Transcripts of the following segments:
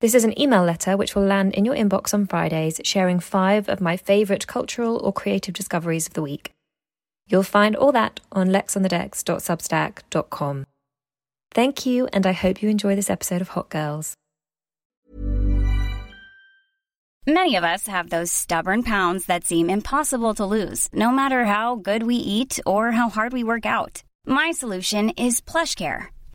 This is an email letter which will land in your inbox on Fridays, sharing five of my favourite cultural or creative discoveries of the week. You'll find all that on lexonthedecks.substack.com. Thank you, and I hope you enjoy this episode of Hot Girls. Many of us have those stubborn pounds that seem impossible to lose, no matter how good we eat or how hard we work out. My solution is PlushCare.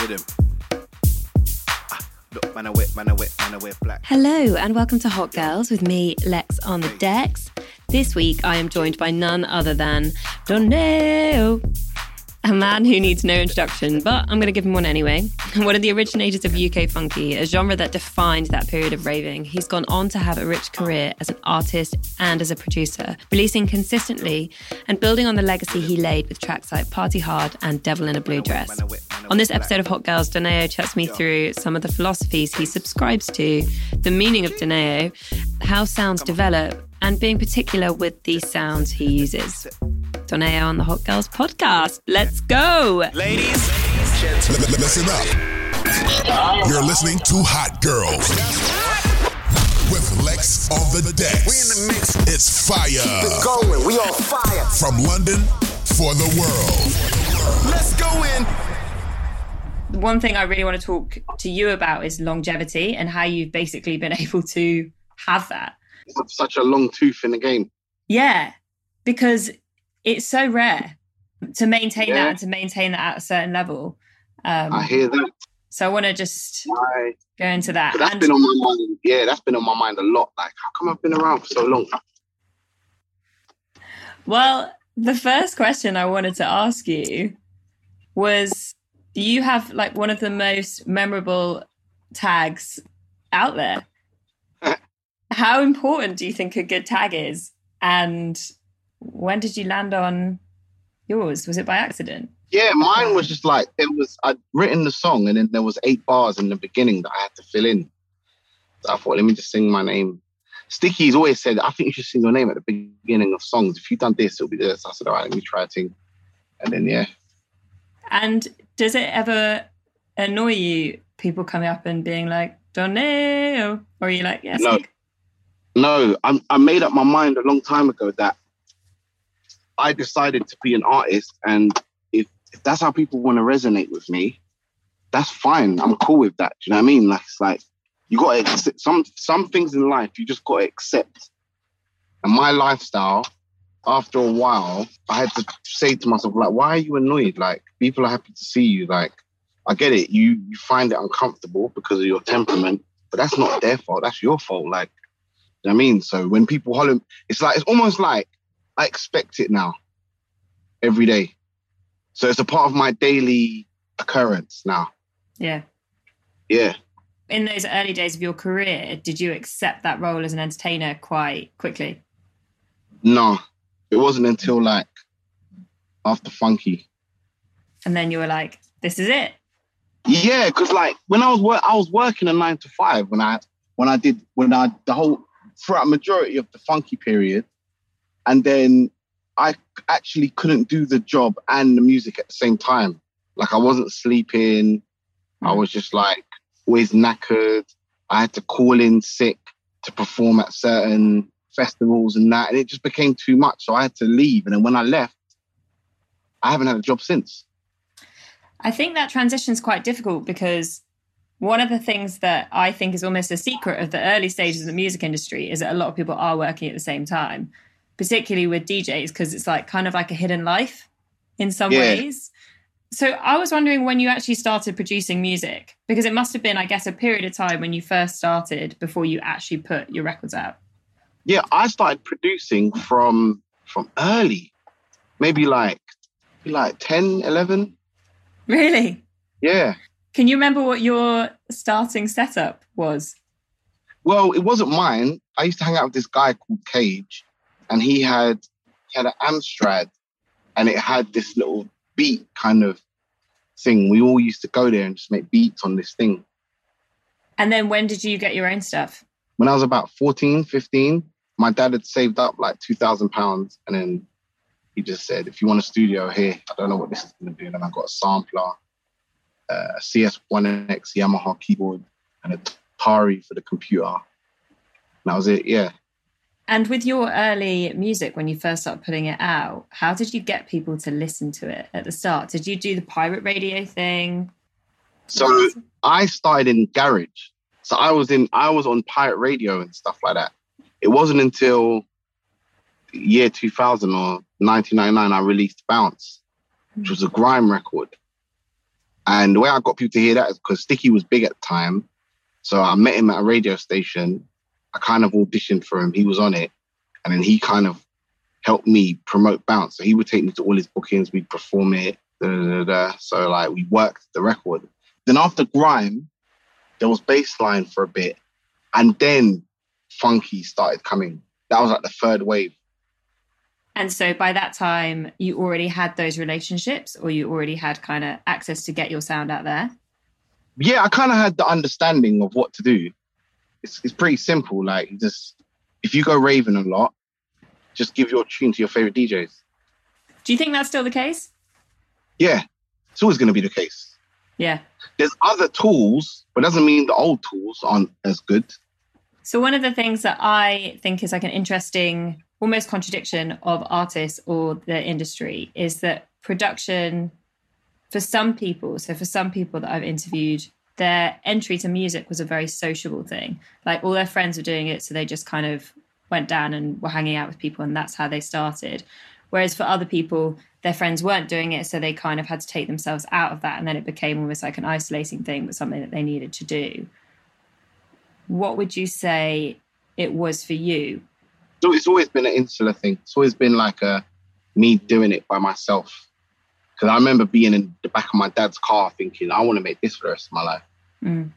Rhythm. Ah. Look, man, I wet, man, I wet, man, I wet black. Hello, and welcome to Hot Girls with me, Lex on the decks. This week, I am joined by none other than Donae'O, a man who needs no introduction, but I'm going to give him one anyway. One of the originators of UK funky, a genre that defined that period of raving. He's gone on to have a rich career as an artist and as a producer, releasing consistently and building on the legacy he laid with tracks like Party Hard and Devil in a Blue Dress. On this episode of Hot Girls, Donae'O chats me through some of the philosophies he subscribes to, the meaning of Donae'O, how sounds develop, and being particular with the sounds he uses. Donae'O on the Hot Girls podcast. Let's go. Ladies, L- l- listen up. You're listening to Hot Girls with Lex on the decks. we in the mix. It's fire Going, we on fire. from London for the world. Let's go in. One thing I really want to talk to you about is longevity and how you've basically been able to have that. such a long tooth in the game. Yeah, because it's so rare to maintain Yeah. that and to maintain that at a certain level. Um, I hear that. so I want to just I, go into that. that's And- been on my mind. Yeah, that's been on my mind a lot. Like, how come I've been around for so long? Well, the first question I wanted to ask you was do you have like one of the most memorable tags out there? How important do you think a good tag is? And when did you land on yours? Was it by accident? Yeah, mine was just like it was. I'd written the song, and then there was eight bars in the beginning that I had to fill in. So I thought, let me just sing my name. Sticky's always said, I think you should sing your name at the beginning of songs. If you've done this, it'll be this. I said, all right, let me try sing. And then yeah, And does it ever annoy you, people coming up and being like, Donae'O? Or are you like, yes? No. No, I'm, I made up my mind a long time ago that I decided to be an artist, and if, if that's how people want to resonate with me, that's fine. I'm cool with that. Do you know what I mean? Like it's like you got to accept some some things in life. You just got to accept. And my lifestyle, after a while, I had to say to myself, like, why are you annoyed? Like people are happy to see you. Like I get it. You you find it uncomfortable because of your temperament, but that's not their fault. That's your fault. Like. You know what I mean? So when people holler, it's like it's almost like I expect it now every day. So it's a part of my daily occurrence now. Yeah. Yeah. In those early days of your career, did you accept that role as an entertainer quite quickly? No, it wasn't until like after Funky. And then you were like, this is it. Yeah, because like when I was work, I was working a nine to five when I when I did when I the whole throughout majority of the funky period, and then I actually couldn't do the job and the music at the same time. Like I wasn't sleeping. I hmm. was just like always knackered. I had to call in sick to perform at certain festivals and that, and it just became too much. So I had to leave. And then when I left, I haven't had a job since. I think that transition is quite difficult because one of the things that I think is almost a secret of the early stages of the music industry is that a lot of people are working at the same time, particularly with DJs, because it's like kind of like a hidden life in some Yeah. ways. So I was wondering when you actually started producing music, because it must have been, I guess, a period of time when you first started before you actually put your records out. Yeah, I started producing from from early, maybe like like 10, 11. Really? Yeah. Can you remember what your starting setup was? Well, it wasn't mine. I used to hang out with this guy called Cage, and he had he had an Amstrad, and it had this little beat kind of thing. We all used to go there and just make beats on this thing. And then when did you get your own stuff? When I was about 14, 15, my dad had saved up like two thousand pounds, and then he just said, "If you want a studio here, I don't know what this is going to do." And then I got a sampler, uh, a CS1X Yamaha keyboard, and a Atari for the computer. And that was it. Yeah. And with your early music, when you first started putting it out, how did you get people to listen to it at the start? Did you do the pirate radio thing? So I started in garage. So I was in I was on pirate radio and stuff like that. It wasn't until year 2000 or 1999 I released Bounce, which was a grime record. And the way I got people to hear that is because Sticky was big at the time. So I met him at a radio station. I kind of auditioned for him. He was on it. And then he kind of helped me promote Bounce. So he would take me to all his bookings, we'd perform it. Da, da, da. So like we worked the record. Then after grime, there was bassline for a bit, and then funky started coming. That was like the third wave. And so by that time, you already had those relationships or you already had kind of access to get your sound out there? Yeah, I kind of had the understanding of what to do. It's it's pretty simple. Like you just if you go raving a lot, just give your tune to your favorite DJs. Do you think that's still the case? Yeah, it's always going to be the case. Yeah. There's other tools, but doesn't mean the old tools aren't as good. So one of the things that I think is like an interesting almost contradiction of artists or the industry is that production for some people, so for some people that I've interviewed, their entry to music was a very sociable thing. Like all their friends were doing it, so they just kind of went down and were hanging out with people, and that's how they started. Whereas for other people, their friends weren't doing it, so they kind of had to take themselves out of that, and then it became almost like an isolating thing, but something that they needed to do. What would you say it was for you? So it's always been an insular thing. It's always been like a me doing it by myself. Because I remember being in the back of my dad's car thinking, I want to make this for the rest of my life. Mm.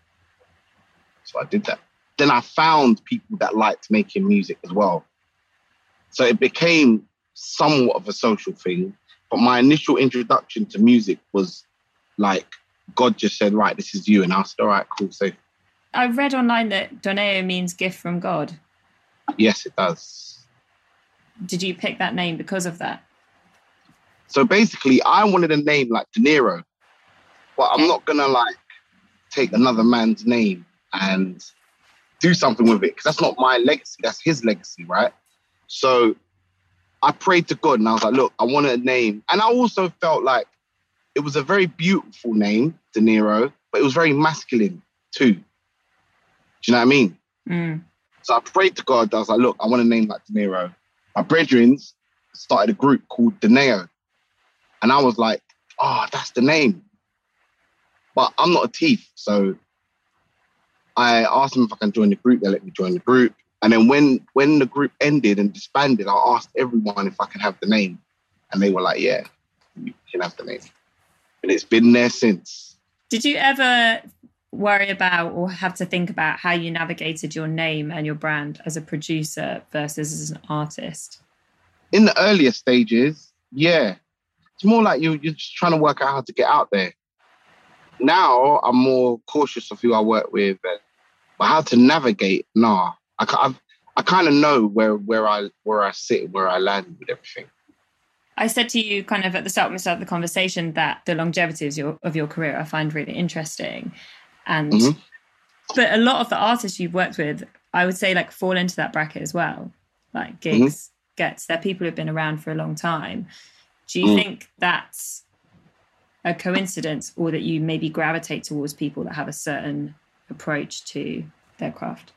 So I did that. Then I found people that liked making music as well. So it became somewhat of a social thing. But my initial introduction to music was like God just said, right, this is you. And I said, all right, cool. So I read online that Donae'O means gift from God. yes, it does. Did you pick that name because of that? So basically, I wanted a name like De Niro, but I'm not gonna like take another man's name and do something with it because that's not my legacy. That's his legacy, right? So I prayed to God and I was like, look, I want a name, and I also felt like it was a very beautiful name, De Niro, but it was very masculine too. Do you know what I mean? Mm. So I prayed to God. I was like, look, I want a name like De Niro. My brethren started a group called De Deneo. And I was like, oh, that's the name. But I'm not a thief. So I asked them if I can join the group. They let me join the group. And then when when the group ended and disbanded, I asked everyone if I can have the name. And they were like, yeah, you can have the name. And it's been there since. Did you ever worry about or have to think about how you navigated your name and your brand as a producer versus as an artist? in the earlier stages, yeah, it's more like you you're just trying to work out how to get out there. Now I'm more cautious of who I work with and But how to navigate? Nah, I I, I kind of know where where I where I sit, where I land with everything. I said to you kind of at the start, of the conversation that the longevity of your of your career I find really interesting, and mm-hmm. but a lot of the artists you've worked with, I would say like fall into that bracket as well, like Giggs, mm-hmm. gets. They're people who've been around for a long time. Do you mm. think that's a coincidence, or that you maybe gravitate towards people that have a certain approach to their craft?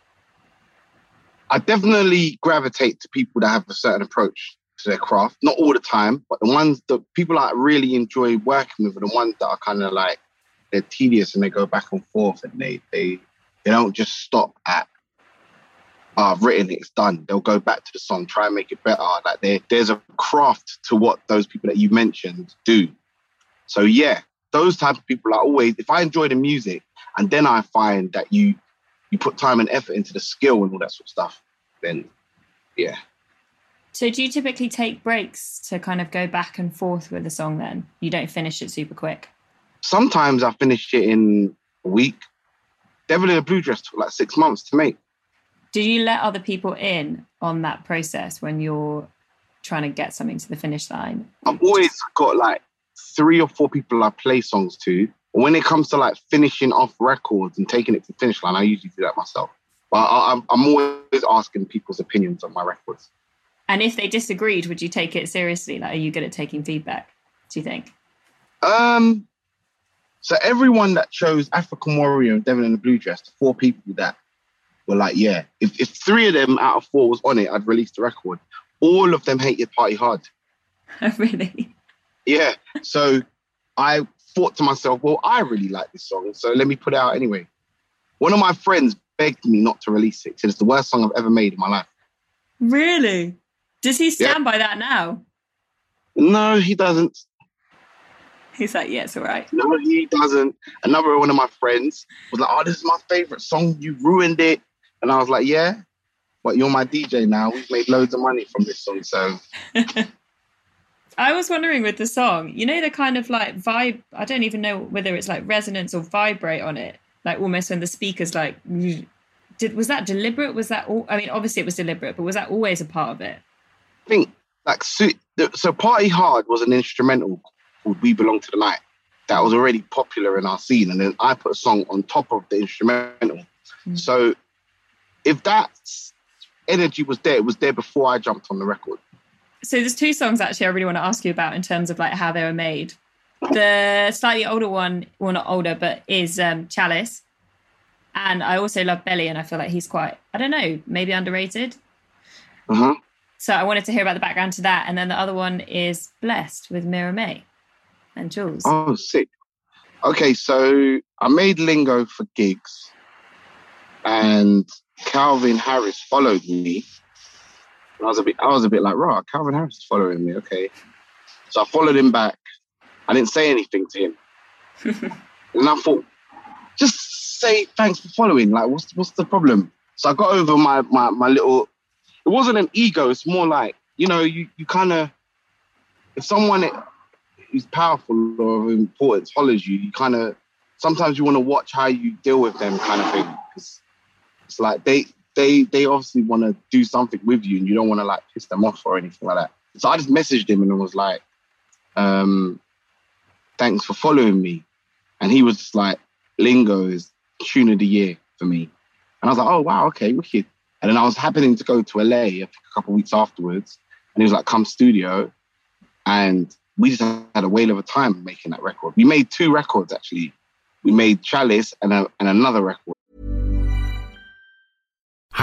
I definitely gravitate to people that have a certain approach to their craft. Not all the time, but the ones that people I really enjoy working with are the ones that are kind of like they're tedious and they go back and forth and they they they don't just stop at oh, I've written it, it's done. They'll go back to the song, try and make it better. Like there, there's a craft to what those people that you mentioned do. So yeah, those type of people are always. If I enjoy the music, and then I find that you you put time and effort into the skill and all that sort of stuff, then yeah, so do you typically take breaks to kind of go back and forth with a song then? You don't finish it super quick? Sometimes I finish it in a week. Devil in a Blue Dress took like six months to make. Do you let other people in on that process when you're trying to get something to the finish line? I've always got like three or four people I play songs to. When it comes to like finishing off records and taking it to the finish line, I usually do that myself. But I, I'm always asking people's opinions on my records. And if they disagreed, would you take it seriously? Like, are you good at taking feedback? Do you think? Um. So everyone that chose African Warrior and Devil in the Blue Dress, the four people that were like, yeah, if, if three of them out of four was on it, I'd release the record. All of them hated Party Hard. really? Yeah. So I thought to myself, well, I really like this song, so let me put it out anyway. One of my friends begged me not to release it. Said it's the worst song I've ever made in my life. Really? Does he stand yeah. by that now? No, he doesn't. He's like, yeah, it's all right. No, he doesn't. Another one of my friends was like, oh, this is my favorite song. You ruined it. And I was like, yeah, but you're my DJ now. We've made loads of money from this song. So I was wondering with the song, you know, the kind of like vibe, I don't even know whether it's like resonance or vibrate on it. Like almost when the speakers like, did was that deliberate? Was that all? I mean, obviously it was deliberate, but was that always a part of it? I think like so, so Party Hard was an instrumental called We Belong to the Night that was already popular in our scene. And then I put a song on top of the instrumental. Mm. So if that energy was there, it was there before I jumped on the record. So there's two songs actually I really want to ask you about in terms of like how they were made. The slightly older one, well not older, but is um, Chalice. And I also love Belly, and I feel like he's quite, I don't know, maybe underrated. Uh-huh. So I wanted to hear about the background to that. And then the other one is Blessed with Miraa May and Jules. Oh, sick. Okay, so I made Lingo for Giggs and Calvin Harris followed me. I was a bit I was a bit like, right, Calvin Harris is following me, okay. So I followed him back. I didn't say anything to him. and I thought, just say thanks for following. Like, what's what's the problem? So I got over my my, my little it wasn't an ego. It's more like you know, you you kind of if someone who's powerful or of importance follows you, you kind of sometimes you want to watch how you deal with them, kind of thing. It's, it's like they they they obviously want to do something with you, and you don't want to like piss them off or anything like that. So I just messaged him and was like, um, "Thanks for following me," and he was just like, "Lingo is tune of the year for me," and I was like, "Oh wow, okay, wicked." And then I was happening to go to LA a couple weeks afterwards, and he was like, "Come studio," and we just had a whale of a time making that record. We made two records actually. We made Chalice and a, and another record.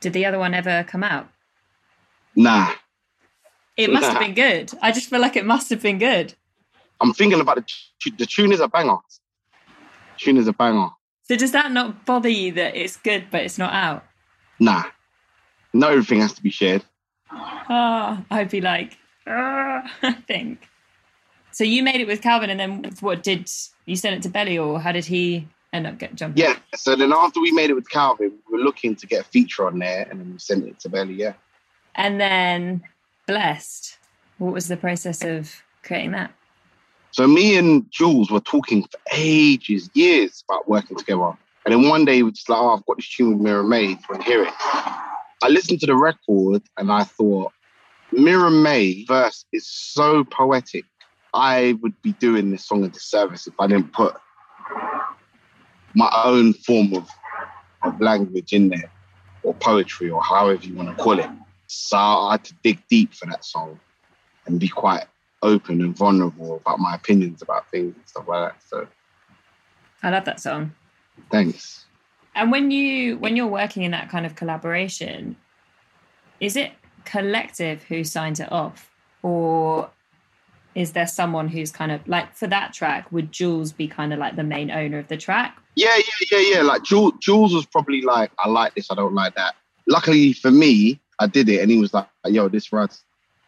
Did the other one ever come out? Nah. It must have been good. I just feel like it must have been good. I'm thinking about the the tune is a banger. Tune is a banger. So does that not bother you that it's good but it's not out? Nah. Not everything has to be shared. Oh, I'd be like, "Ah," I think. So you made it with Calvin, and then what did you send it to Belly, or how did he end up get jumping? Yeah. So then after we made it with Calvin, we were looking to get a feature on there and then we sent it to Belly, yeah. And then Blessed. What was the process of creating that? So me and Jules were talking for ages, years about working together. And then one day we were just like, oh, I've got this tune with Miraa you want to hear it? I listened to the record and I thought, Miraa May verse is so poetic. I would be doing this song a disservice if I didn't put my own form of, of language in there, or poetry, or however you want to call it. So I had to dig deep for that song and be quite open and vulnerable about my opinions about things and stuff like that. So I love that song. thanks. And when you when you're working in that kind of collaboration, is it collective who signs it off, or is there someone who's kind of like for that track? Would Jules be kind of like the main owner of the track? Yeah, yeah, yeah, yeah. Like Jules, Jules was probably like, I like this, I don't like that. Luckily for me, I did it, and he was like, Yo, this runs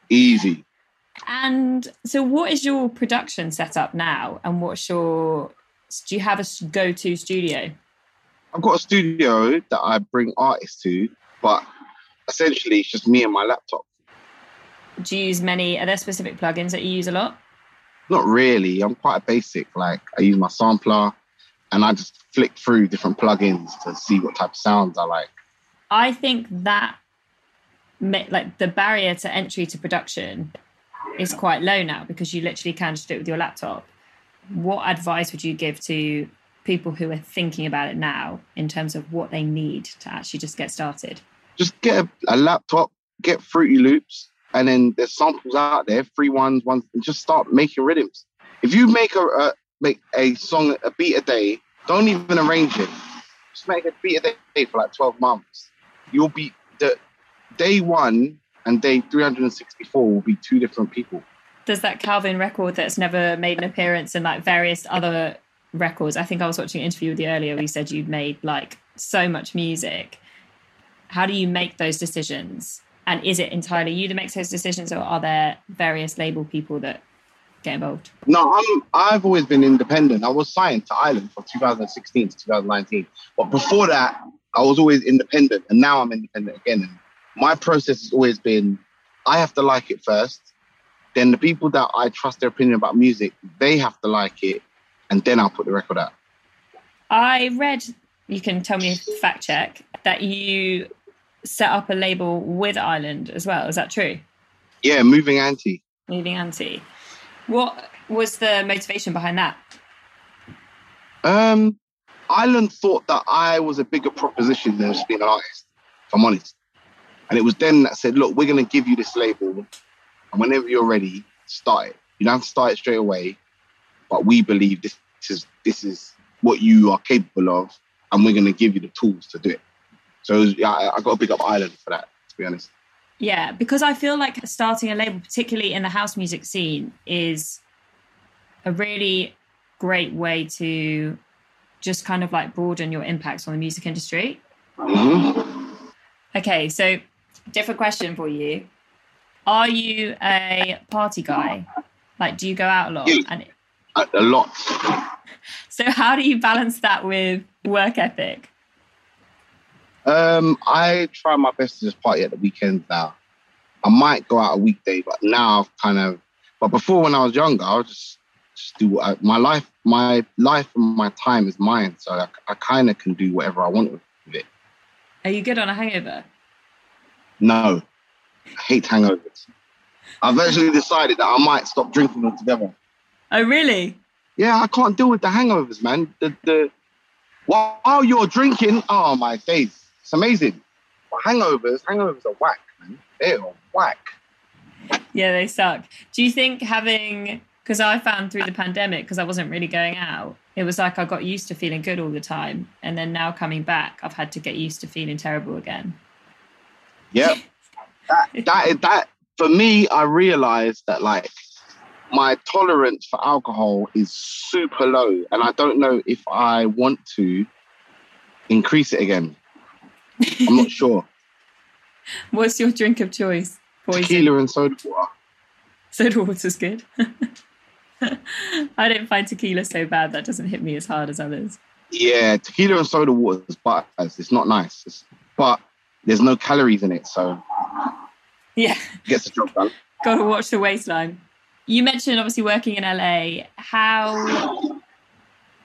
easy. And so, what is your production setup now? And what's your do you have a go-to studio? I've got a studio that I bring artists to, but essentially it's just me and my laptop. Do you use many? Are there specific plugins that you use a lot? Not really. I'm quite basic. Like I use my sampler, and I just flick through different plugins to see what type of sounds I like. I think that like the barrier to entry to production is quite low now because you literally can just do it with your laptop. What advice would you give to people who are thinking about it now in terms of what they need to actually just get started? just get a, a laptop, get Fruity Loops, and then there's samples out there, free ones, ones, and just start making rhythms. If you make a, a make a song, a beat a day, don't even arrange it. Just make a beat a day for like 12 months. You'll be the day one and day 364 will be two different people. Does that Calvin record that's never made an appearance in like various other records? I think I was watching an interview with you earlier where you said you'd made like so much music. How do you make those decisions? And is it entirely you that makes those decisions, or are there various label people that get involved? No, I'm I've always been independent. I was signed to Island from 2016 to 2019. But before that, I was always independent and now I'm independent again. And my process has always been I have to like it first. Then the people that I trust their opinion about music, they have to like it, and then I'll put the record out. I read, you can tell me fact check, that you set up a label with Island as well. Is that true? Yeah, moving anti. Moving anti. What was the motivation behind that? Um, Island thought that I was a bigger proposition than just being an artist, if I'm honest. And it was them that said, look, we're going to give you this label. And whenever you're ready, start it. You don't have to start it straight away. But we believe this is this is what you are capable of. And we're going to give you the tools to do it. So it was- yeah, I, I got a big up Island for that, to be honest. Yeah, because I feel like starting a label, particularly in the house music scene, is a really great way to just kind of like broaden your impacts on the music industry. Mhm. Okay, so different question for you. Are you a party guy? Like, do you go out a lot? Yeah. And A, a lot. so, how do you balance that with work ethic? Um, I try my best to just party at the weekends now. I might go out a weekday, but now I've kind of. But before, when I was younger, I would just just do what I, my life. My life and my time is mine, so I, I kind of can do whatever I want with it. Are you good on a hangover? No, I hate hangovers. I've actually decided that I might stop drinking altogether. Oh, really? Yeah, I can't deal with the hangovers, man. The the while you're drinking, oh my days, it's amazing. But hangovers, hangovers are whack, man. They're whack. Yeah, they suck. Do you think having because I found through the pandemic because I wasn't really going out, it was like I got used to feeling good all the time, and then now coming back, I've had to get used to feeling terrible again. Yep. that that that for me, I realized that like my tolerance for alcohol is super low, and I don't know if I want to increase it again. I'm not sure. What's your drink of choice? Poison. Tequila and soda water. Soda water's good. I don't find tequila so bad. That doesn't hit me as hard as others. Yeah, tequila and soda water is but it's not nice. It's, but there's no calories in it, so Yeah, gets the job done. got to watch the waistline. You mentioned obviously working in LA. How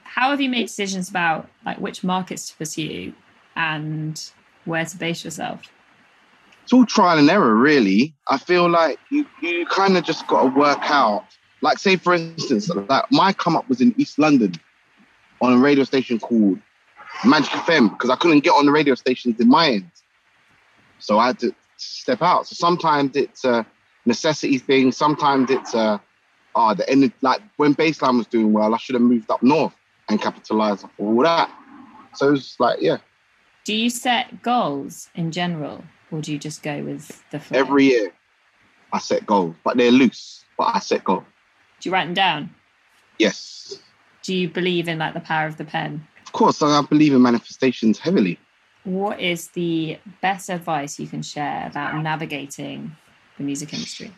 how have you made decisions about like which markets to pursue and where to base yourself? It's all trial and error, really. I feel like you, you kind of just got to work out. Like, say for instance, like my come up was in East London on a radio station called Magic FM because I couldn't get on the radio stations in my end. So I had to step out. So sometimes it's a necessity thing. Sometimes it's a ah the end. Like when Bassline was doing well, I should have moved up north and capitalized on all that. So it's like yeah, Do you set goals in general, or do you just go with the flow? every year I set goals, but they're loose. But I set goals. Do you write them down? Yes, Do you believe in like the power of the pen? of course. I believe in manifestations heavily. What is the best advice you can share about navigating the music industry?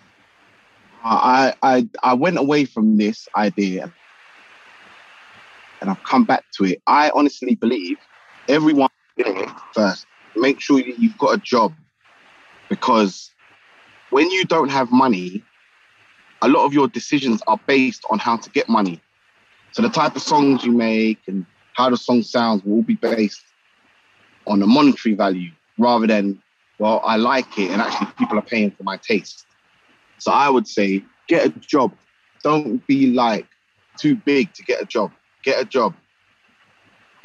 I I I went away from this idea and I've come back to it. I honestly believe everyone first make sure that you've got a job because when you don't have money, a lot of your decisions are based on how to get money. So the type of songs you make and how the song sounds will be based on a monetary value rather than well, I like it and actually people are paying for my taste. So I would say get a job. Don't be like too big to get a job. Get a job.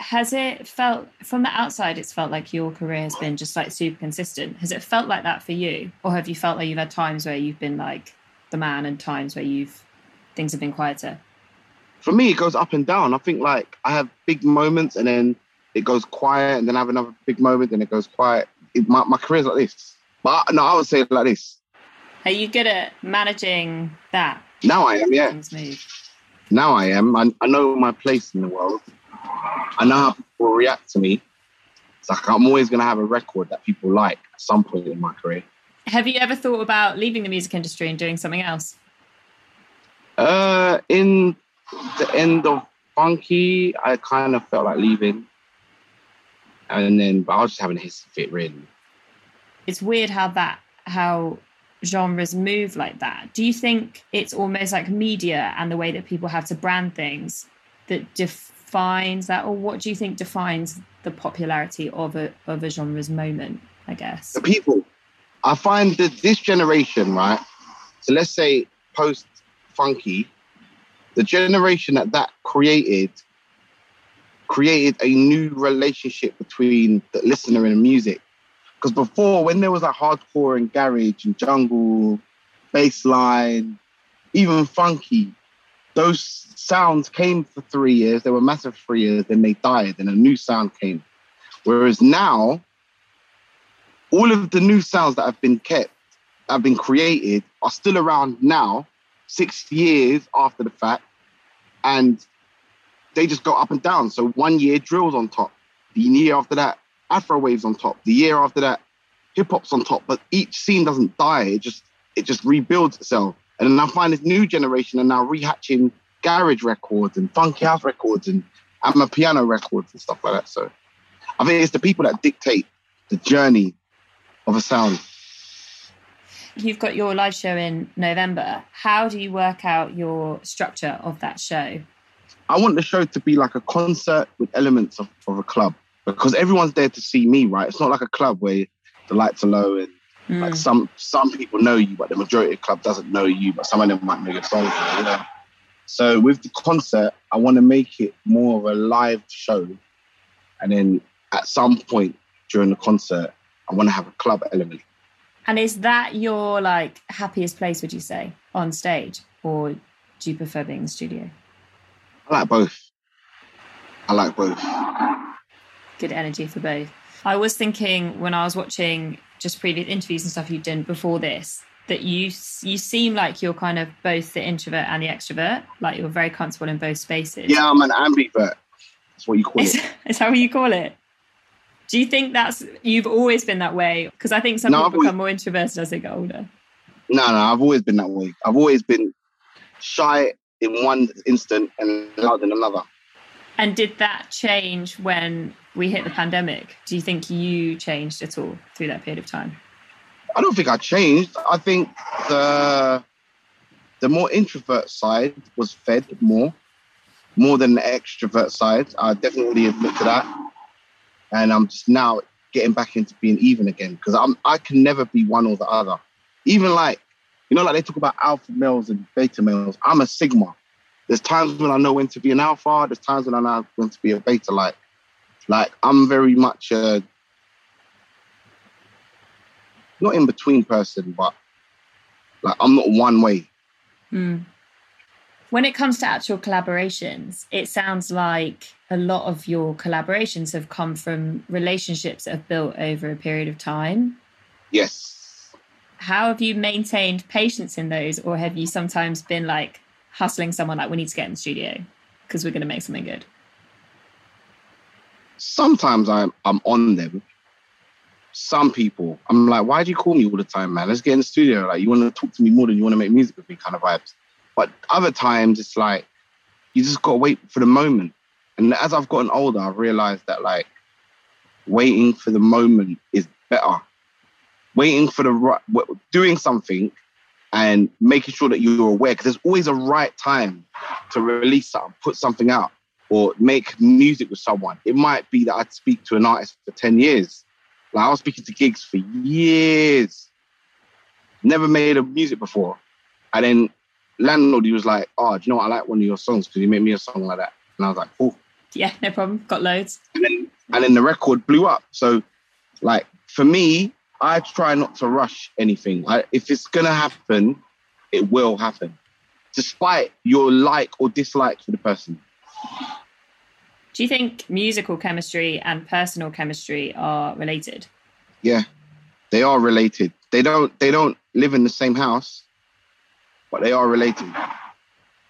Has it felt from the outside? It's felt like your career has been just like super consistent. Has it felt like that for you, or have you felt like you've had times where you've been like the man and times where you've things have been quieter? For me, it goes up and down. I think like I have big moments and then it goes quiet, and then I have another big moment, and it goes quiet. It, my my career's like this. But no, I would say it like this. Are you good at managing that? Now I am, yeah. Now I am. I, I know my place in the world. I know how people react to me. It's like I'm always gonna have a record that people like at some point in my career. Have you ever thought about leaving the music industry and doing something else? Uh, in the end of Funky, I kind of felt like leaving, and then but I was just having a hissy fit, really. It's weird how that how genres move like that. Do you think it's almost like media and the way that people have to brand things that defines that, or what do you think defines the popularity of a of a genre's moment? I guess. The people, I find that this generation, right? So let's say post Funky, the generation that that created created a new relationship between the listener and the music. Because before, when there was like hardcore and garage and jungle, bassline, even funky, those sounds came for three years. They were massive for three years, then they died, and a new sound came. Whereas now, all of the new sounds that have been kept, have been created, are still around now, six years after the fact, and they just go up and down. So one year drill's on top, the year after that Afro waves on top, the year after that hip hop's on top. But each scene doesn't die; it just it just rebuilds itself. And then I find this new generation are now rehatching garage records and funky house records and I'm piano records and stuff like that. So I think it's the people that dictate the journey of a sound. You've got your live show in November. How do you work out your structure of that show? I want the show to be like a concert with elements of, of a club because everyone's there to see me, right? It's not like a club where the lights are low and like mm. some some people know you, but the majority of the club doesn't know you, but some of them might know your songs. You know? So with the concert, I want to make it more of a live show, and then at some point during the concert, I want to have a club element. And is that your like happiest place, would you say, on stage? Or do you prefer being in the studio? I like both. I like both. Good energy for both. I was thinking when I was watching just previous interviews and stuff you've done before this that you you seem like you're kind of both the introvert and the extrovert. Like you're very comfortable in both spaces. Yeah, I'm an ambivert. That's what you call Is, it. is that what you call it? Do you think that's you've always been that way? Because I think some No, people I've become more introverted as they get older. No, no, I've always been that way. I've always been shy in one instant and loud in another. And did that change when we hit the pandemic? Do you think you changed at all through that period of time? I don't think I changed. I think the the more introvert side was fed more, more than the extrovert side. I definitely admit to that, and I'm just now getting back into being even again because I'm I can never be one or the other. Even like you know, like they talk about alpha males and beta males. I'm a sigma. There's times when I know when to be an alpha. There's times when I know when to be a beta. Like, like I'm very much a not in between person, but like I'm not one way. Hmm. When it comes to actual collaborations, it sounds like a lot of your collaborations have come from relationships that have built over a period of time. Yes. How have you maintained patience in those, or have you sometimes been like hustling someone like we need to get in the studio because we're going to make something good? Sometimes I'm I'm on them. Some people, I'm like, why do you call me all the time, man? Let's get in the studio. Like, you want to talk to me more than you want to make music with me, kind of vibes. But other times, it's like you just got to wait for the moment. And as I've gotten older, I've realized that like waiting for the moment is better. Waiting for the right, doing something and making sure that you're aware, because there's always a right time to release something, put something out, or make music with someone. It might be that I'd speak to an artist for 10 years. Like I was speaking to Giggs for years, never made a music before. And then landlord, he was like, Oh, do you know what? I like one of your songs because you made me a song like that. And I was like, Oh, Yeah, no problem. Got loads. and then and then the record blew up. So, like for me, I try not to rush anything. I, if it's gonna happen, it will happen, despite your like or dislike for the person. Do you think musical chemistry and personal chemistry are related? Yeah, they are related. They don't they don't live in the same house, but they are related.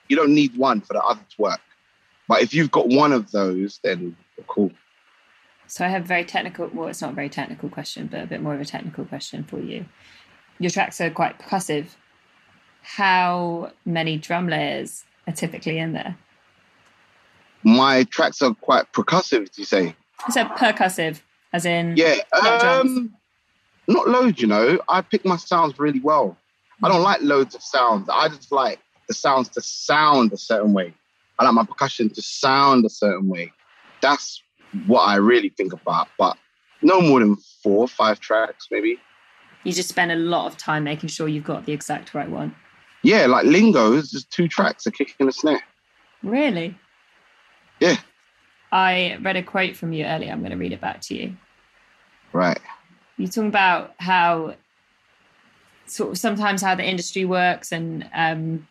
You don't need one for the other to work. But if you've got one of those, then cool. So I have a very technical, well, it's not a very technical question, but a bit more of a technical question for you. Your tracks are quite percussive. How many drum layers are typically in there? My tracks are quite percussive, you say? I said percussive, as in Yeah, not um, not loads, you know. I pick my sounds really well. I don't like loads of sounds. I just like the sounds to sound a certain way. I like my percussion to sound a certain way. That's what I really think about. But no more than four, or five tracks, maybe. You just spend a lot of time making sure you've got the exact right one. Yeah, like Lingo is just two tracks, a kick and a snare. Really? Yeah, I read a quote from you earlier. I'm going to read it back to you. right. you talk about how sort of sometimes how the industry works and um,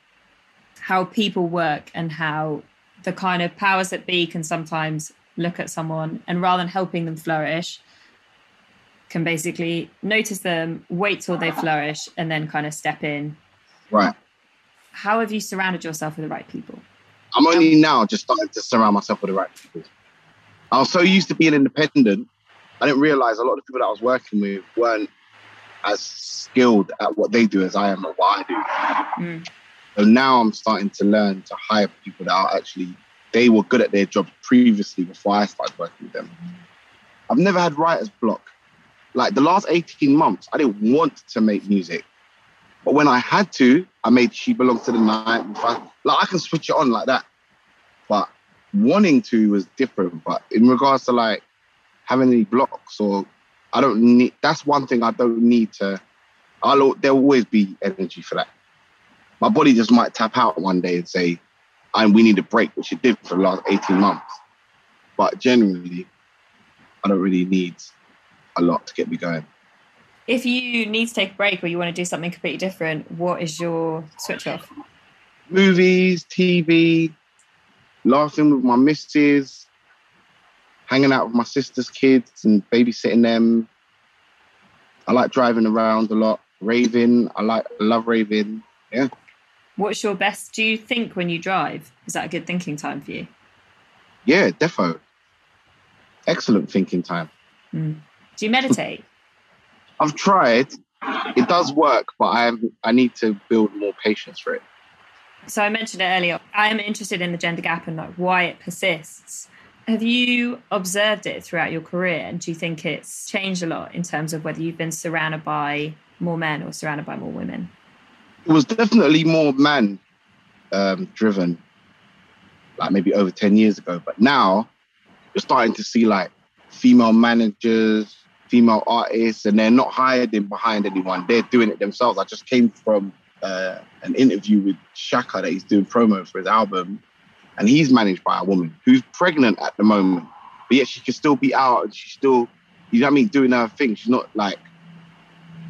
how people work and how the kind of powers that be can sometimes look at someone and rather than helping them flourish can basically notice them wait till they flourish and then kind of step in Right. how have you surrounded yourself with the right people I'm only now just starting to surround myself with the right people. I was so used to being independent, I didn't realize a lot of the people that I was working with weren't as skilled at what they do as I am at what I do. Mm. So now I'm starting to learn to hire people that are actually they were good at their job previously before I started working with them. I've never had writer's block. Like the last 18 months, I didn't want to make music. But when I had to, I made She Belongs to the Night. If I- Like I can switch it on like that. But wanting to was different. But in regards to like having any blocks or I don't need that's one thing I don't need to I'll there'll always be energy for that. My body just might tap out one day and say, and we need a break, which it did for the last 18 months. But generally, I don't really need a lot to get me going. If you need to take a break or you want to do something completely different, what is your switch off? Movies, TV, laughing with my missus, hanging out with my sister's kids and babysitting them. I like driving around a lot, raving. I like, I love raving. Yeah. What's your best? Do you think when you drive? Is that a good thinking time for you? Yeah, defo. Excellent thinking time. Mm. Do you meditate? I've tried. It does work, but I I need to build more patience for it. So I mentioned it earlier. I am interested in the gender gap and like why it persists. Have you observed it throughout your career, and do you think it's changed a lot in terms of whether you've been surrounded by more men or surrounded by more women? It was definitely more man um, driven, like maybe over ten years ago. But now you're starting to see like female managers, female artists, and they're not hired in behind anyone. They're doing it themselves. I just came from uh, an interview with Shaka that he's doing promo for his album, and he's managed by a woman who's pregnant at the moment, but yet she can still be out and she's still, you know what I mean, doing her thing. She's not like,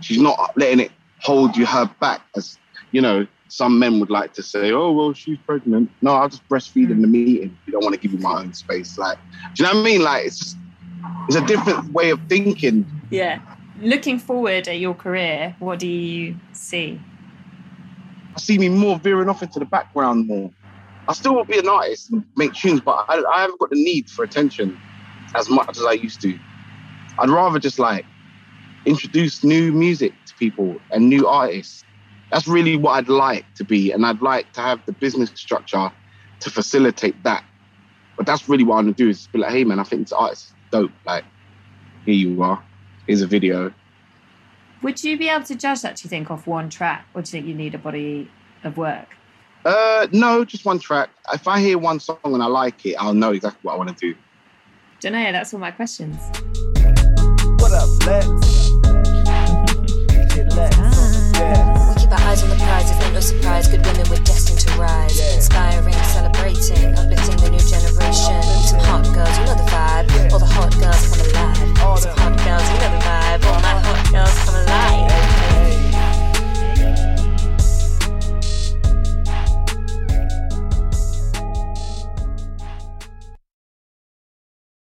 she's not letting it hold you her back as you know. Some men would like to say, "Oh well, she's pregnant." No, I'll just breastfeed in the meeting. You don't want to give me my own space. Like, do you know what I mean? Like, it's just, it's a different way of thinking. Yeah. Looking forward at your career, what do you see? I see me more veering off into the background more. I still will be an artist and make tunes, but I, I haven't got the need for attention as much as I used to. I'd rather just like introduce new music to people and new artists. That's really what I'd like to be, and I'd like to have the business structure to facilitate that. But that's really what I want to do is be like, hey man, I think this artist is dope. Like, here you are. Here's a video. Would you be able to judge that, do you think, off one track, or do you think you need a body of work? Uh, no, just one track. If I hear one song and I like it, I'll know exactly what I want to do. Don't know. That's all my questions. What up, Lex? Lex. We keep our eyes on the prize. It's ain't no surprise. Good women, we're destined to rise. Inspiring, celebrating, uplifting the new generation. Some hot girls, you know the vibe. All the hot girls come alive. Some hot girls, you know the vibe. All my hot girls come alive.